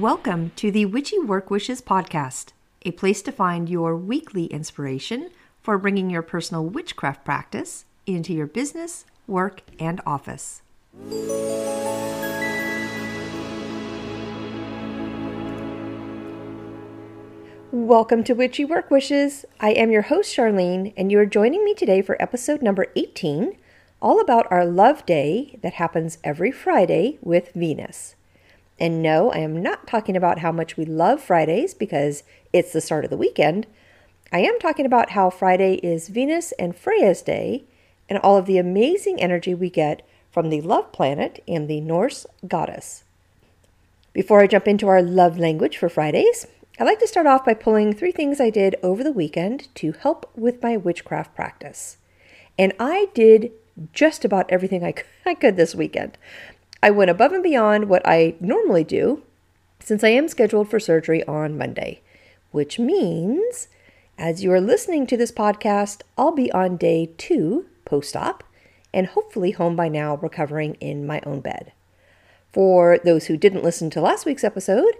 Welcome to the Witchy Work Wishes podcast, a place to find your weekly inspiration for bringing your personal witchcraft practice into your business, work, and office. Welcome to Witchy Work Wishes. I am your host, Charlene, and you are joining me today for episode number 18, all about our love day that happens every Friday with Venus. And no, I am not talking about how much we love Fridays because it's the start of the weekend. I am talking about how Friday is Venus and Freya's day and all of the amazing energy we get from the love planet and the Norse goddess. Before I jump into our love language for Fridays, I'd like to start off by pulling three things I did over the weekend to help with my witchcraft practice. And I did just about everything I could this weekend. I went above and beyond what I normally do since I am scheduled for surgery on Monday, which means as you are listening to this podcast, I'll be on day two post op and hopefully home by now recovering in my own bed. For those who didn't listen to last week's episode,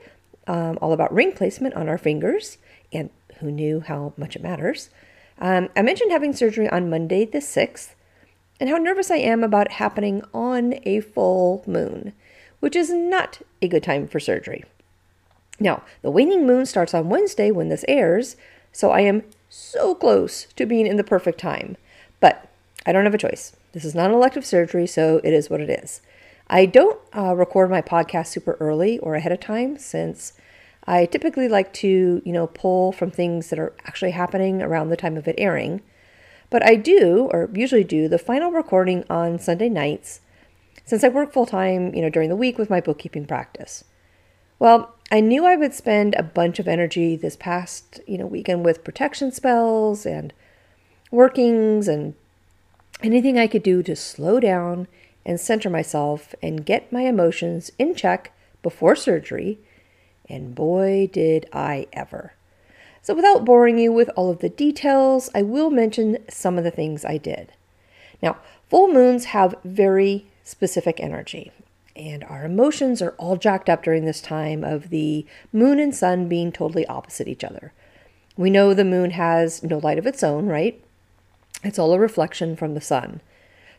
um, all about ring placement on our fingers and who knew how much it matters, um, I mentioned having surgery on Monday the 6th and how nervous I am about it happening on a full moon, which is not a good time for surgery. Now, the waning moon starts on Wednesday when this airs, so I am so close to being in the perfect time. But I don't have a choice. This is not an elective surgery, so it is what it is. I don't uh, record my podcast super early or ahead of time since I typically like to, you know, pull from things that are actually happening around the time of it airing. But I do, or usually do, the final recording on Sunday nights since I work full time, you know, during the week with my bookkeeping practice. Well, I knew I would spend a bunch of energy this past, you know, weekend with protection spells and workings and anything I could do to slow down and center myself and get my emotions in check before surgery. And boy, did I ever. So, without boring you with all of the details, I will mention some of the things I did. Now, full moons have very specific energy, and our emotions are all jacked up during this time of the moon and sun being totally opposite each other. We know the moon has no light of its own, right? It's all a reflection from the sun.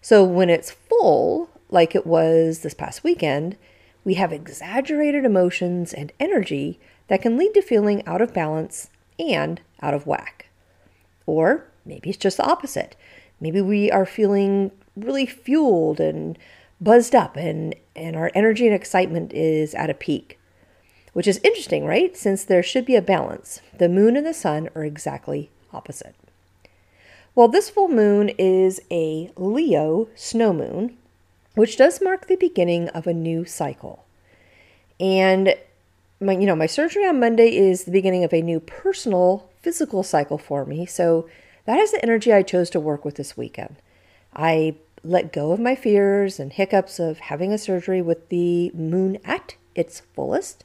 So, when it's full, like it was this past weekend, we have exaggerated emotions and energy that can lead to feeling out of balance and out of whack. Or maybe it's just the opposite. Maybe we are feeling really fueled and buzzed up and, and our energy and excitement is at a peak. Which is interesting, right? Since there should be a balance. The moon and the sun are exactly opposite. Well, this full moon is a Leo snow moon, which does mark the beginning of a new cycle. And my you know my surgery on Monday is the beginning of a new personal physical cycle for me. So that is the energy I chose to work with this weekend. I let go of my fears and hiccups of having a surgery with the moon at its fullest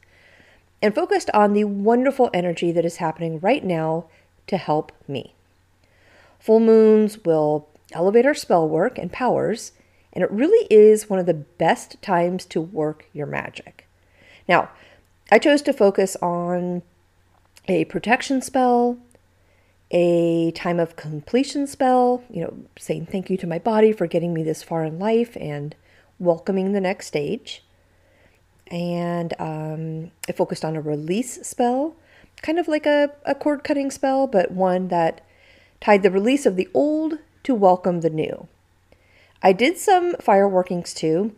and focused on the wonderful energy that is happening right now to help me. Full moons will elevate our spell work and powers, and it really is one of the best times to work your magic. Now, I chose to focus on a protection spell, a time of completion spell, you know, saying thank you to my body for getting me this far in life and welcoming the next stage. And um, I focused on a release spell, kind of like a, a cord cutting spell, but one that tied the release of the old to welcome the new. I did some fireworkings too.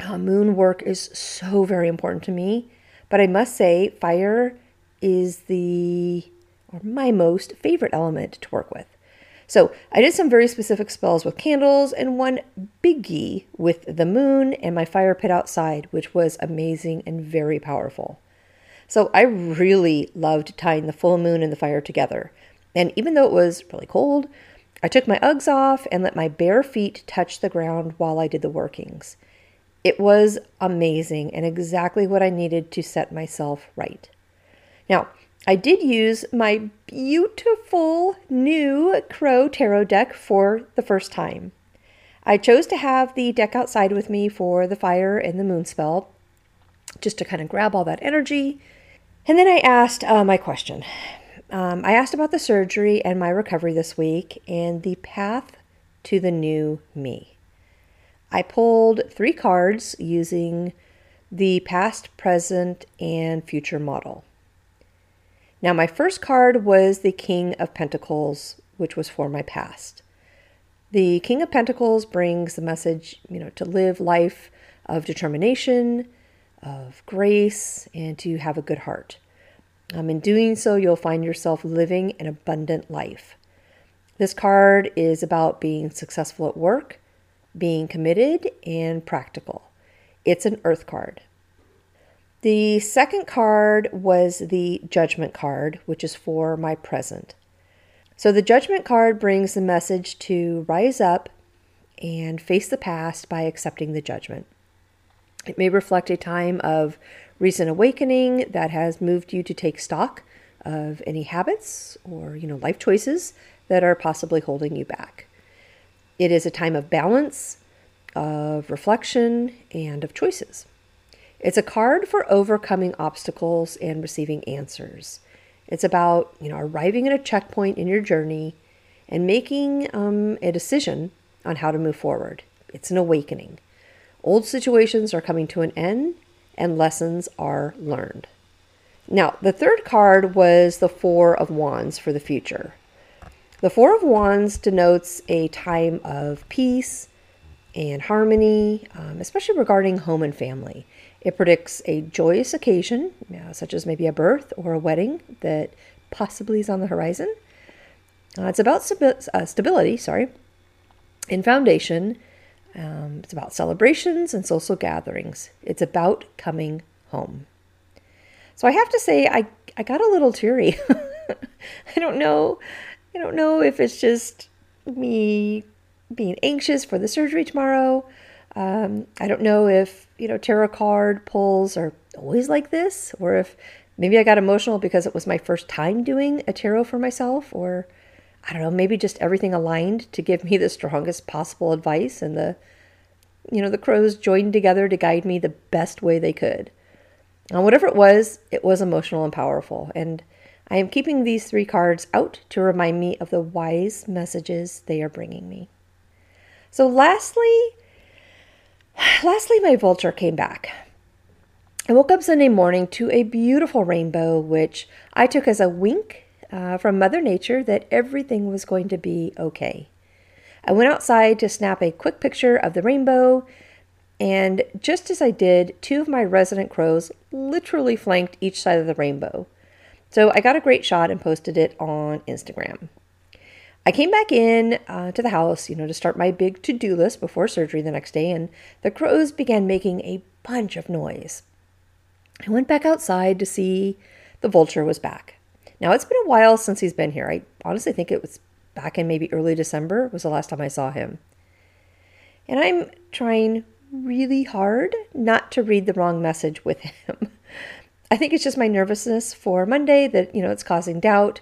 Uh, moon work is so very important to me. But I must say, fire is the or my most favorite element to work with. So I did some very specific spells with candles and one biggie with the moon and my fire pit outside, which was amazing and very powerful. So I really loved tying the full moon and the fire together. And even though it was really cold, I took my Uggs off and let my bare feet touch the ground while I did the workings. It was amazing and exactly what I needed to set myself right. Now, I did use my beautiful new Crow Tarot deck for the first time. I chose to have the deck outside with me for the fire and the moon spell. just to kind of grab all that energy. And then I asked uh, my question. Um, I asked about the surgery and my recovery this week and the path to the new me. I pulled three cards using the past, present, and future model. Now, my first card was the King of Pentacles, which was for my past. The King of Pentacles brings the message, you know, to live life of determination, of grace, and to have a good heart. Um, in doing so, you'll find yourself living an abundant life. This card is about being successful at work, being committed, and practical. It's an earth card. The second card was the judgment card, which is for my present. So the judgment card brings the message to rise up and face the past by accepting the judgment. It may reflect a time of recent awakening that has moved you to take stock of any habits or, you know, life choices that are possibly holding you back. It is a time of balance, of reflection, and of choices. It's a card for overcoming obstacles and receiving answers. It's about, you know, arriving at a checkpoint in your journey and making um, a decision on how to move forward. It's an awakening. Old situations are coming to an end and lessons are learned. Now, the third card was the Four of Wands for the future. The Four of Wands denotes a time of peace and harmony, um, especially regarding home and family. It predicts a joyous occasion, uh, such as maybe a birth or a wedding that possibly is on the horizon. Uh, it's about uh, stability, sorry, in foundation um, it's about celebrations and social gatherings. It's about coming home. So I have to say, I, I got a little teary. I don't know. I don't know if it's just me being anxious for the surgery tomorrow. Um, I don't know if, you know, tarot card pulls are always like this, or if maybe I got emotional because it was my first time doing a tarot for myself, or I don't know, maybe just everything aligned to give me the strongest possible advice and the you know, the crows joined together to guide me the best way they could. And whatever it was, it was emotional and powerful. And I am keeping these three cards out to remind me of the wise messages they are bringing me. So, lastly, lastly, my vulture came back. I woke up Sunday morning to a beautiful rainbow, which I took as a wink uh, from Mother Nature that everything was going to be okay. I went outside to snap a quick picture of the rainbow, and just as I did, two of my resident crows literally flanked each side of the rainbow. So I got a great shot and posted it on Instagram. I came back in uh, to the house, you know, to start my big to do list before surgery the next day, and the crows began making a bunch of noise. I went back outside to see the vulture was back. Now, it's been a while since he's been here. I honestly think it was back in maybe early December was the last time I saw him. And I'm trying really hard not to read the wrong message with him. I think it's just my nervousness for Monday that, you know, it's causing doubt.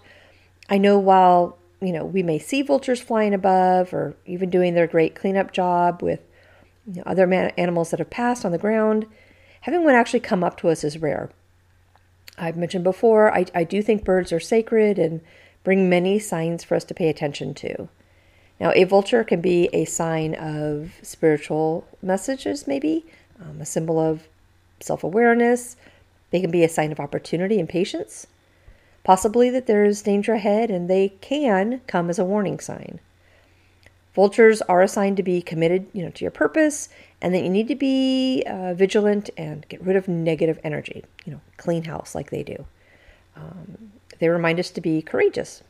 I know while, you know, we may see vultures flying above or even doing their great cleanup job with you know, other man- animals that have passed on the ground, having one actually come up to us is rare. I've mentioned before, I, I do think birds are sacred and bring many signs for us to pay attention to. Now, a vulture can be a sign of spiritual messages, maybe um, a symbol of self awareness. They can be a sign of opportunity and patience, possibly that there is danger ahead, and they can come as a warning sign. Vultures are assigned to be committed, you know, to your purpose, and that you need to be uh, vigilant and get rid of negative energy. You know, clean house like they do. Um, they remind us to be courageous.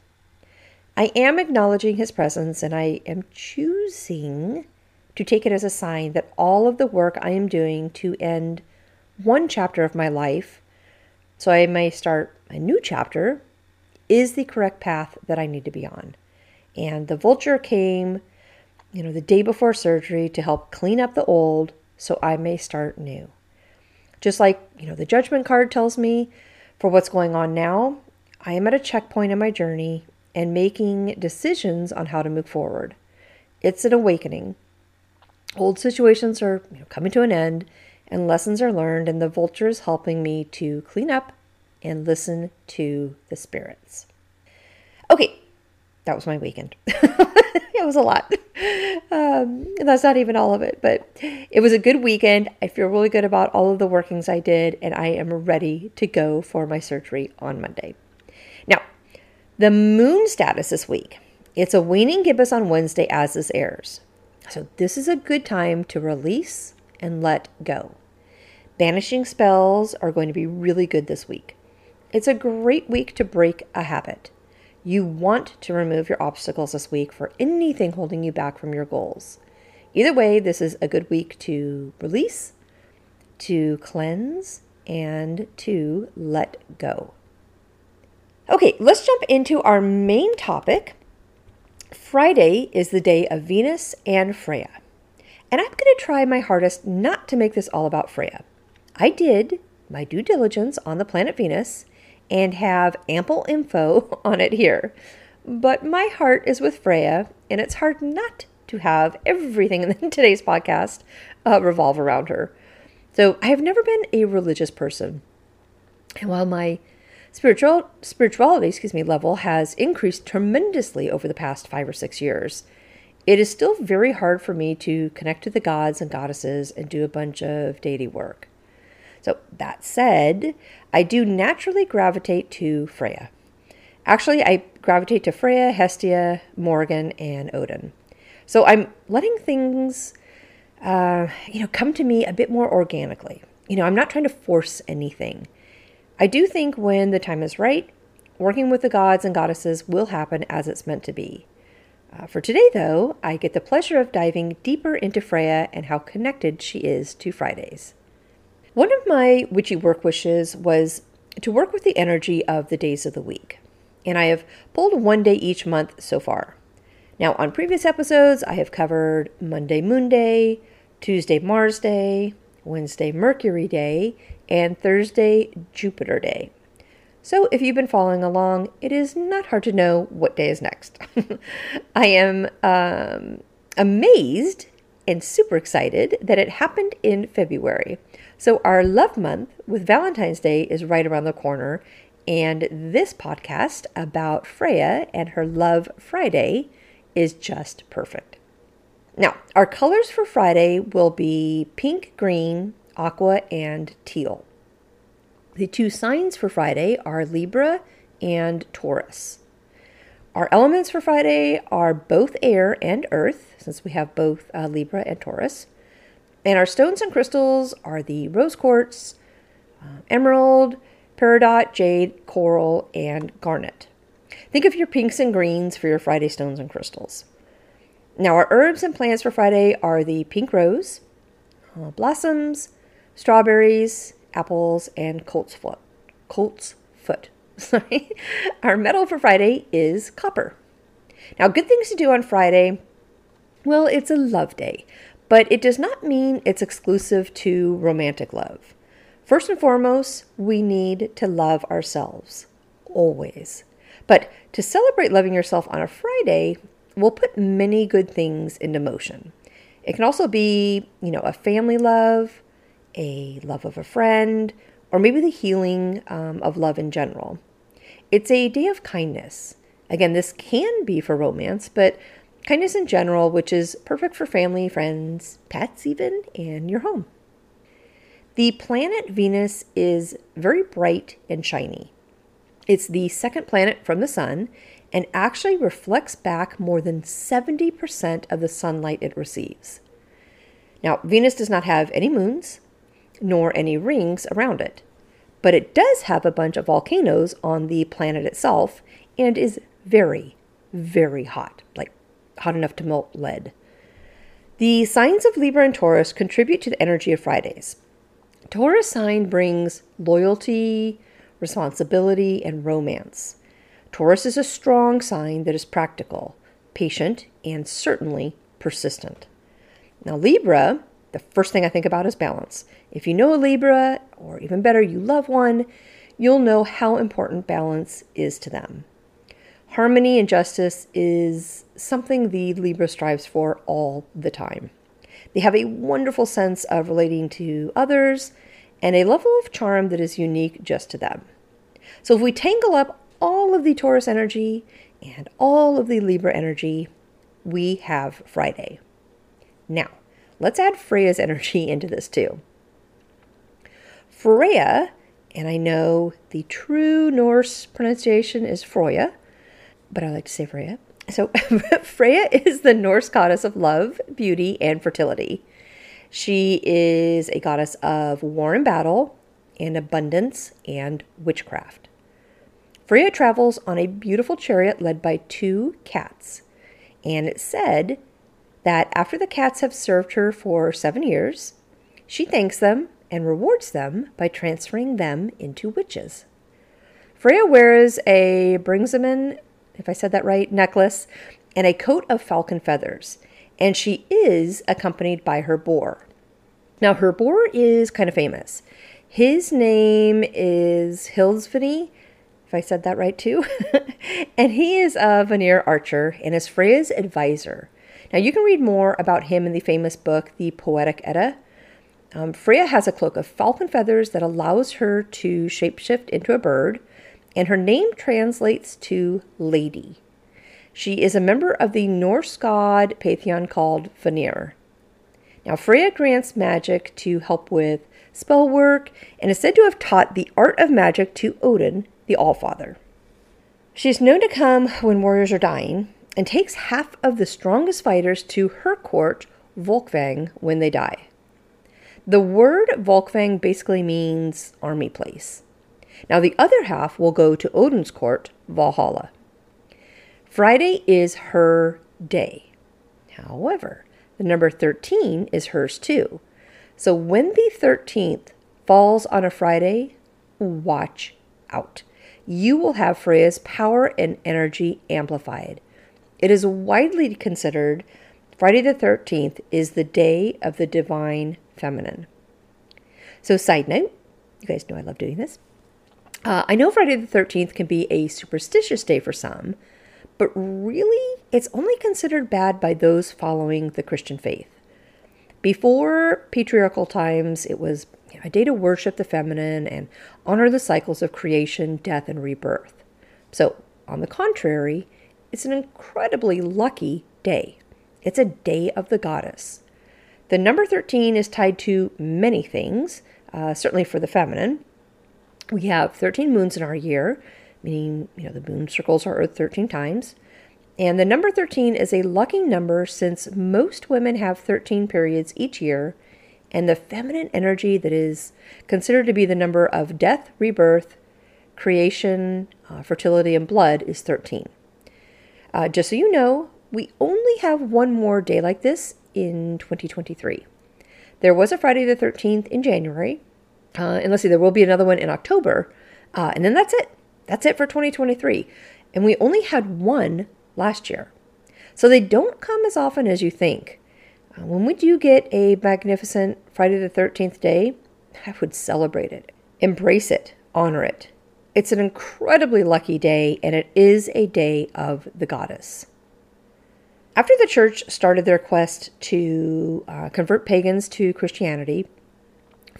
I am acknowledging his presence and I am choosing to take it as a sign that all of the work I am doing to end one chapter of my life, so I may start a new chapter, is the correct path that I need to be on. And the vulture came, you know, the day before surgery to help clean up the old so I may start new. Just like, you know, the judgment card tells me for what's going on now, I am at a checkpoint in my journey and making decisions on how to move forward. It's an awakening. Old situations are you know, coming to an end, and lessons are learned, and the vultures helping me to clean up and listen to the spirits. Okay, that was my weekend. it was a lot. Um, that's not even all of it, but it was a good weekend. I feel really good about all of the workings I did, and I am ready to go for my surgery on Monday. Now, the moon status this week. It's a waning gibbous on Wednesday as this airs. So, this is a good time to release and let go. Banishing spells are going to be really good this week. It's a great week to break a habit. You want to remove your obstacles this week for anything holding you back from your goals. Either way, this is a good week to release, to cleanse, and to let go. Okay, let's jump into our main topic. Friday is the day of Venus and Freya. And I'm going to try my hardest not to make this all about Freya. I did my due diligence on the planet Venus and have ample info on it here. But my heart is with Freya, and it's hard not to have everything in today's podcast uh, revolve around her. So I have never been a religious person. And while my spiritual spirituality, excuse me, level has increased tremendously over the past 5 or 6 years, it is still very hard for me to connect to the gods and goddesses and do a bunch of deity work. So, that said, I do naturally gravitate to Freya. Actually, I gravitate to Freya, Hestia, Morgan, and Odin. So I'm letting things, uh, you know, come to me a bit more organically. You know, I'm not trying to force anything. I do think when the time is right, working with the gods and goddesses will happen as it's meant to be. Uh, for today, though, I get the pleasure of diving deeper into Freya and how connected she is to Fridays. One of my witchy work wishes was to work with the energy of the days of the week, and I have pulled one day each month so far. Now, on previous episodes, I have covered Monday Moon Day, Tuesday Mars Day, Wednesday Mercury Day, and Thursday Jupiter Day. So, if you've been following along, it is not hard to know what day is next. I am um, amazed and super excited that it happened in February. So, our love month with Valentine's Day is right around the corner, and this podcast about Freya and her Love Friday is just perfect. Now, our colors for Friday will be pink, green, aqua, and teal. The two signs for Friday are Libra and Taurus. Our elements for Friday are both air and earth, since we have both uh, Libra and Taurus. And our stones and crystals are the rose quartz, uh, emerald, peridot, jade, coral, and garnet. Think of your pinks and greens for your Friday stones and crystals. Now, our herbs and plants for Friday are the pink rose, uh, blossoms, strawberries, apples, and colt's foot. Colt's foot. Sorry. Our metal for Friday is copper. Now, good things to do on Friday. Well, it's a love day, but it does not mean it's exclusive to romantic love. First and foremost, we need to love ourselves, always. But to celebrate loving yourself on a Friday, we'll put many good things into motion. It can also be, you know, a family love, a love of a friend, or maybe the healing um, of love in general. It's a day of kindness. Again, this can be for romance, but Kindness in general, which is perfect for family, friends, pets, even, and your home. The planet Venus is very bright and shiny. It's the second planet from the sun and actually reflects back more than 70% of the sunlight it receives. Now, Venus does not have any moons nor any rings around it, but it does have a bunch of volcanoes on the planet itself and is very, very hot, like hot enough to melt lead. The signs of Libra and Taurus contribute to the energy of Fridays. Taurus sign brings loyalty, responsibility, and romance. Taurus is a strong sign that is practical, patient, and certainly persistent. Now, Libra, the first thing I think about is balance. If you know a Libra, or even better, you love one, you'll know how important balance is to them. Harmony and justice is something the Libra strives for all the time. They have a wonderful sense of relating to others and a level of charm that is unique just to them. So if we tangle up all of the Taurus energy and all of the Libra energy, we have Friday. Now, let's add Freya's energy into this too. Freya, and I know the true Norse pronunciation is Freya, but I like to say Freya. So, Freya is the Norse goddess of love, beauty, and fertility. She is a goddess of war and battle, and abundance, and witchcraft. Freya travels on a beautiful chariot led by two cats, and it's said that after the cats have served her for seven years, she thanks them and rewards them by transferring them into witches. Freya wears a Bringsman, if I said that right, necklace and a coat of falcon feathers, and she is accompanied by her boar. Now, her boar is kind of famous. His name is Hilsvini, if I said that right too, and he is a Vanir archer and is Freya's advisor. Now, you can read more about him in the famous book, The Poetic Edda. Um, Freya has a cloak of falcon feathers that allows her to shapeshift into a bird, and her name translates to lady. She is a member of the Norse god pantheon called Vanir. Now, Freya grants magic to help with spell work and is said to have taught the art of magic to Odin, the Allfather. She is known to come when warriors are dying, and takes half of the strongest fighters to her court, Folkvang, when they die. The word Folkvang basically means army place. Now, the other half will go to Odin's court, Valhalla. Friday is her day. However, the number 13 is hers too. So when the 13th falls on a Friday, watch out. You will have Freya's power and energy amplified. It is widely considered Friday the 13th is the day of the divine feminine. So, side note, you guys know I love doing this. Uh, I know Friday the 13th can be a superstitious day for some, but really, it's only considered bad by those following the Christian faith. Before patriarchal times, it was a day to worship the feminine and honor the cycles of creation, death, and rebirth. So, on the contrary, it's an incredibly lucky day. It's a day of the goddess. The number 13 is tied to many things, uh, certainly for the feminine. We have 13 moons in our year, meaning, you know, the moon circles our Earth 13 times. And the number 13 is a lucky number since most women have 13 periods each year, and the feminine energy that is considered to be the number of death, rebirth, creation, uh, fertility, and blood is 13. Uh, just so you know, we only have one more day like this in 2023. There was a Friday the 13th in January, uh, and let's see, there will be another one in October, uh, and then that's it. That's it for 2023. And we only had one last year. So they don't come as often as you think. Uh, when we do get a magnificent Friday the 13th day, I would celebrate it, embrace it, honor it. It's an incredibly lucky day, and it is a day of the goddess. After the church started their quest to uh, convert pagans to Christianity,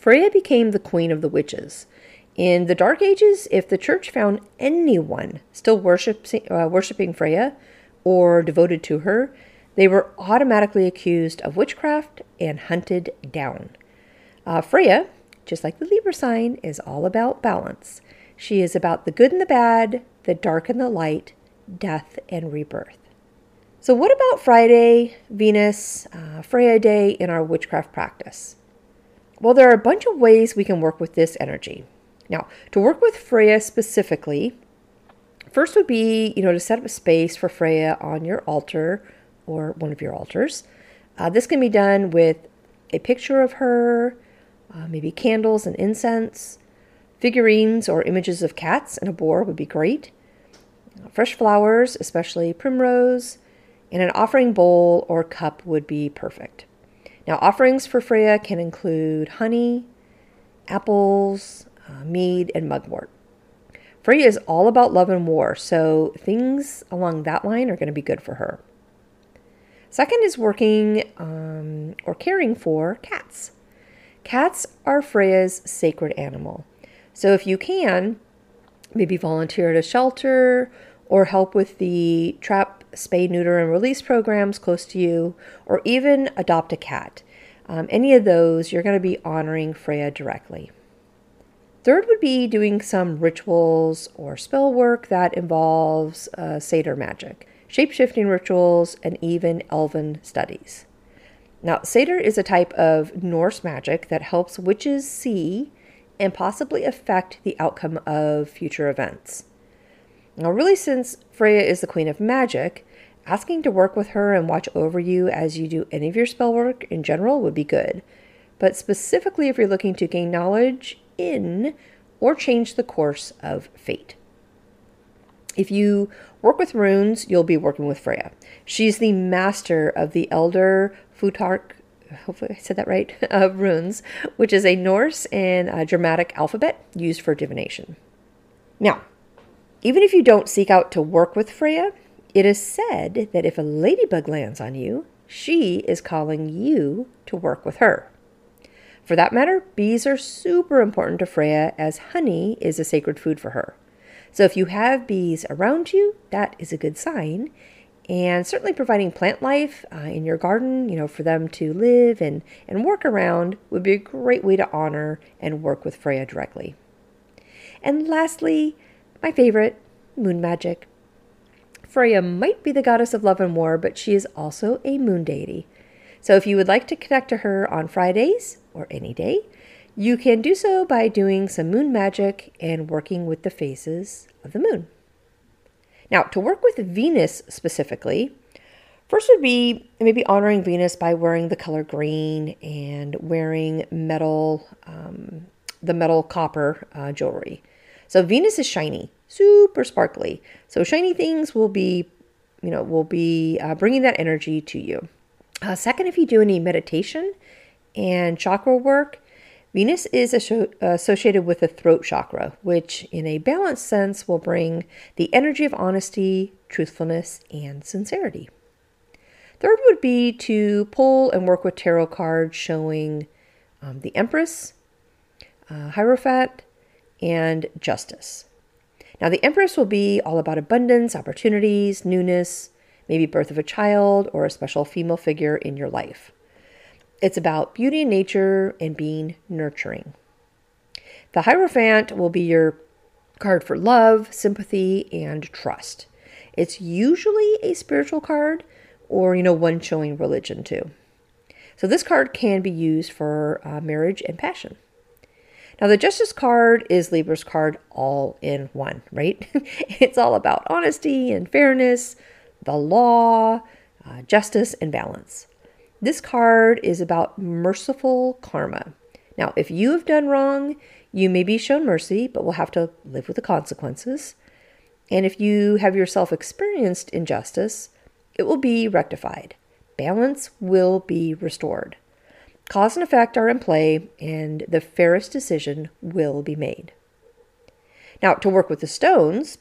Freya became the queen of the witches. In the Dark Ages, if the church found anyone still worshiping, uh, worshiping Freya or devoted to her, they were automatically accused of witchcraft and hunted down. Uh, Freya, just like the Libra sign, is all about balance. She is about the good and the bad, the dark and the light, death and rebirth. So, what about Friday, Venus, uh, Freya Day in our witchcraft practice? Well, there are a bunch of ways we can work with this energy. Now, to work with Freya specifically, first would be, you know, to set up a space for Freya on your altar or one of your altars. Uh, this can be done with a picture of her, uh, maybe candles and incense, Figurines or images of cats and a boar would be great. Fresh flowers, especially primrose, and an offering bowl or cup would be perfect. Now, offerings for Freya can include honey, apples, uh, mead, and mugwort. Freya is all about love and war, so things along that line are going to be good for her. Second is working um, or caring for cats. Cats are Freya's sacred animal. So if you can, maybe volunteer at a shelter or help with the trap, spay, neuter, and release programs close to you, or even adopt a cat. Um, any of those, you're going to be honoring Freya directly. Third would be doing some rituals or spell work that involves uh, Seidr magic, shapeshifting rituals, and even elven studies. Now, Seidr is a type of Norse magic that helps witches see and possibly affect the outcome of future events. Now, really, since Freya is the queen of magic, asking to work with her and watch over you as you do any of your spell work in general would be good. But specifically, if you're looking to gain knowledge in or change the course of fate. If you work with runes, you'll be working with Freya. She's the master of the Elder Futhark, hopefully I said that right, of runes, which is a Norse and a Draconic alphabet used for divination. Now, even if you don't seek out to work with Freya, it is said that if a ladybug lands on you, she is calling you to work with her. For that matter, bees are super important to Freya as honey is a sacred food for her. So if you have bees around you, that is a good sign. And certainly providing plant life uh, in your garden, you know, for them to live and, and work around would be a great way to honor and work with Freya directly. And lastly, my favorite, moon magic. Freya might be the goddess of love and war, but she is also a moon deity. So if you would like to connect to her on Fridays or any day, you can do so by doing some moon magic and working with the phases of the moon. Now, to work with Venus specifically, first would be maybe honoring Venus by wearing the color green and wearing metal, um, the metal copper uh, jewelry. So Venus is shiny, super sparkly. So shiny things will be, you know, will be uh, bringing that energy to you. Uh, second, if you do any meditation and chakra work, Venus is associated with the throat chakra, which, in a balanced sense, will bring the energy of honesty, truthfulness, and sincerity. Third would be to pull and work with tarot cards showing um, the Empress, uh, Hierophant, and justice. Now, the Empress will be all about abundance, opportunities, newness, maybe birth of a child or a special female figure in your life. It's about beauty and nature and being nurturing. The Hierophant will be your card for love, sympathy, and trust. It's usually a spiritual card or, you know, one showing religion too. So this card can be used for uh, marriage and passion. Now, the Justice card is Libra's card all in one, right? it's all about honesty and fairness, the law, uh, justice, and balance. This card is about merciful karma. Now, if you have done wrong, you may be shown mercy, but will have to live with the consequences. And if you have yourself experienced injustice, it will be rectified. Balance will be restored. Cause and effect are in play, and the fairest decision will be made. Now, to work with the stones,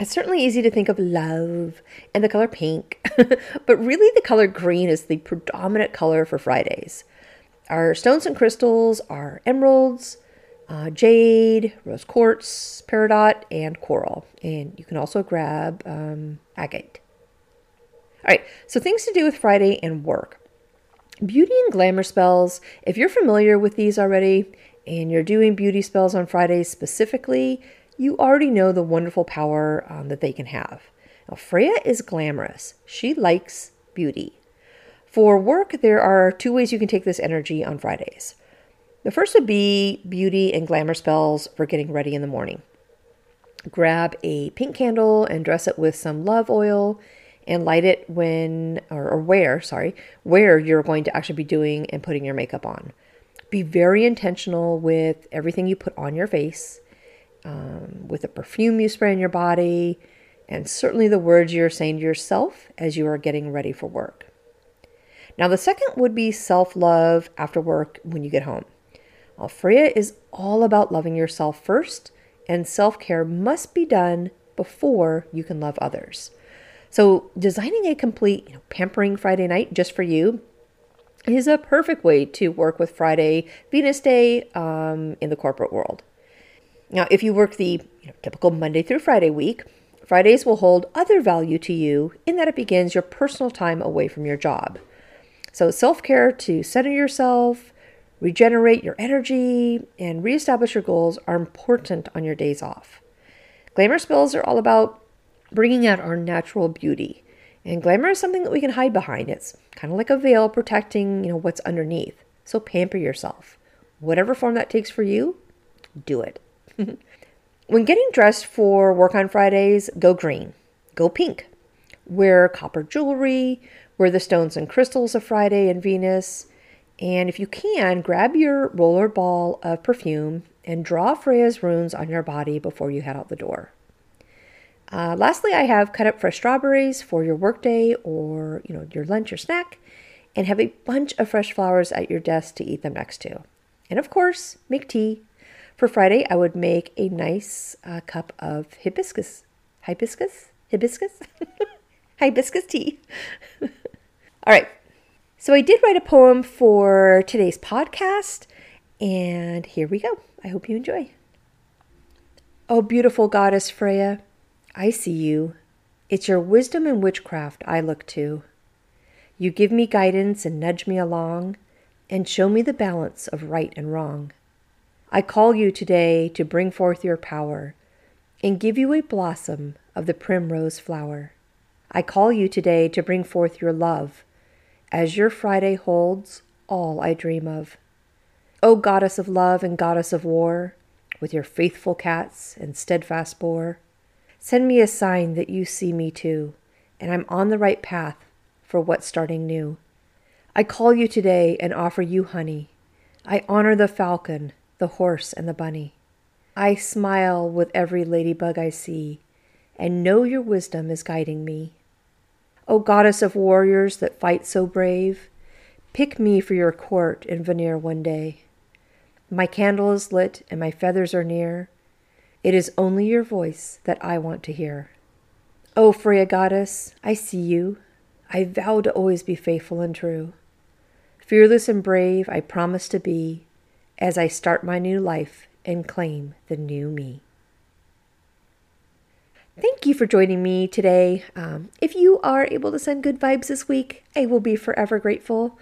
it's certainly easy to think of love and the color pink, but really the color green is the predominant color for Fridays. Our stones and crystals are emeralds, uh, jade, rose quartz, peridot, and coral. And you can also grab um, agate. All right, so things to do with Friday and work. Beauty and glamour spells, if you're familiar with these already and you're doing beauty spells on Fridays specifically, you already know the wonderful power um, that they can have. Now, Freya is glamorous, she likes beauty. For work, there are two ways you can take this energy on Fridays. The first would be beauty and glamour spells for getting ready in the morning. Grab a pink candle and dress it with some love oil and light it when, or, or where, sorry, where you're going to actually be doing and putting your makeup on. Be very intentional with everything you put on your face, um, with the perfume you spray on your body, and certainly the words you're saying to yourself as you are getting ready for work. Now, the second would be self love after work when you get home. Well, Freya is all about loving yourself first, and self care must be done before you can love others. So, designing a complete you know, pampering Friday night just for you is a perfect way to work with Friday, Venus Day um, in the corporate world. Now, if you work the you know, typical Monday through Friday week, Fridays will hold other value to you in that it begins your personal time away from your job. So, self care to center yourself, regenerate your energy, and reestablish your goals are important on your days off. Glamour spills are all about bringing out our natural beauty. And glamour is something that we can hide behind. It's kind of like a veil protecting, you know, what's underneath. So pamper yourself. Whatever form that takes for you, do it. when getting dressed for work on Fridays, go green, go pink. Wear copper jewelry, wear the stones and crystals of Friday and Venus. And if you can, grab your roller ball of perfume and draw Freya's runes on your body before you head out the door. Uh, lastly, I have cut up fresh strawberries for your workday or you know your lunch or snack, and have a bunch of fresh flowers at your desk to eat them next to. And of course, make tea. For Friday, I would make a nice uh, cup of hibiscus, hibiscus, hibiscus, hibiscus tea. All right. So I did write a poem for today's podcast, and here we go. I hope you enjoy. Oh, beautiful goddess Freya. I see you. It's your wisdom and witchcraft I look to. You give me guidance and nudge me along and show me the balance of right and wrong. I call you today to bring forth your power and give you a blossom of the primrose flower. I call you today to bring forth your love, as your Friday holds all I dream of. O goddess of love and goddess of war, with your faithful cats and steadfast boar, Send me a sign that you see me too, and I'm on the right path for what's starting new. I call you today and offer you honey. I honor the falcon, the horse, and the bunny. I smile with every ladybug I see, and know your wisdom is guiding me. O goddess of warriors that fight so brave, pick me for your court in Vanir one day. My candle is lit and my feathers are near. It is only your voice that I want to hear. O Freya goddess, I see you. I vow to always be faithful and true. Fearless and brave, I promise to be as I start my new life and claim the new me. Thank you for joining me today. Um, if you are able to send good vibes this week, I will be forever grateful.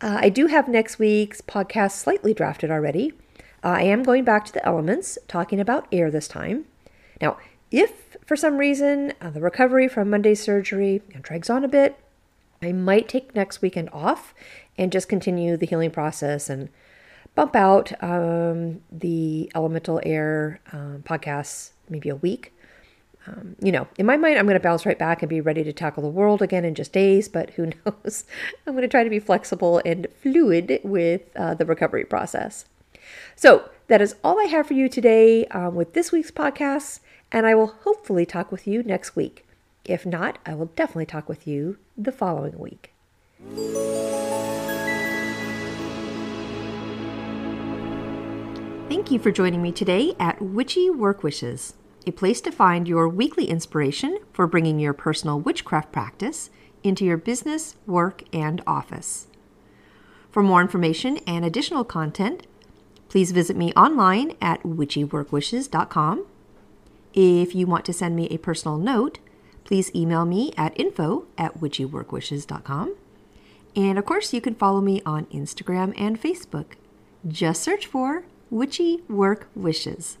Uh, I do have next week's podcast slightly drafted already. I am going back to the elements, talking about air this time. Now, if for some reason uh, the recovery from Monday's surgery drags on a bit, I might take next weekend off and just continue the healing process and bump out um, the elemental air um, podcasts maybe a week. Um, you know, in my mind, I'm going to bounce right back and be ready to tackle the world again in just days, but who knows? I'm going to try to be flexible and fluid with uh, the recovery process. So that is all I have for you today um, with this week's podcast, and I will hopefully talk with you next week. If not, I will definitely talk with you the following week. Thank you for joining me today at Witchy Work Wishes, a place to find your weekly inspiration for bringing your personal witchcraft practice into your business, work, and office. For more information and additional content, Please visit me online at witchyworkwishes.com. If you want to send me a personal note, please email me at info at witchyworkwishes.com. And of course, you can follow me on Instagram and Facebook. Just search for Witchy Work Wishes.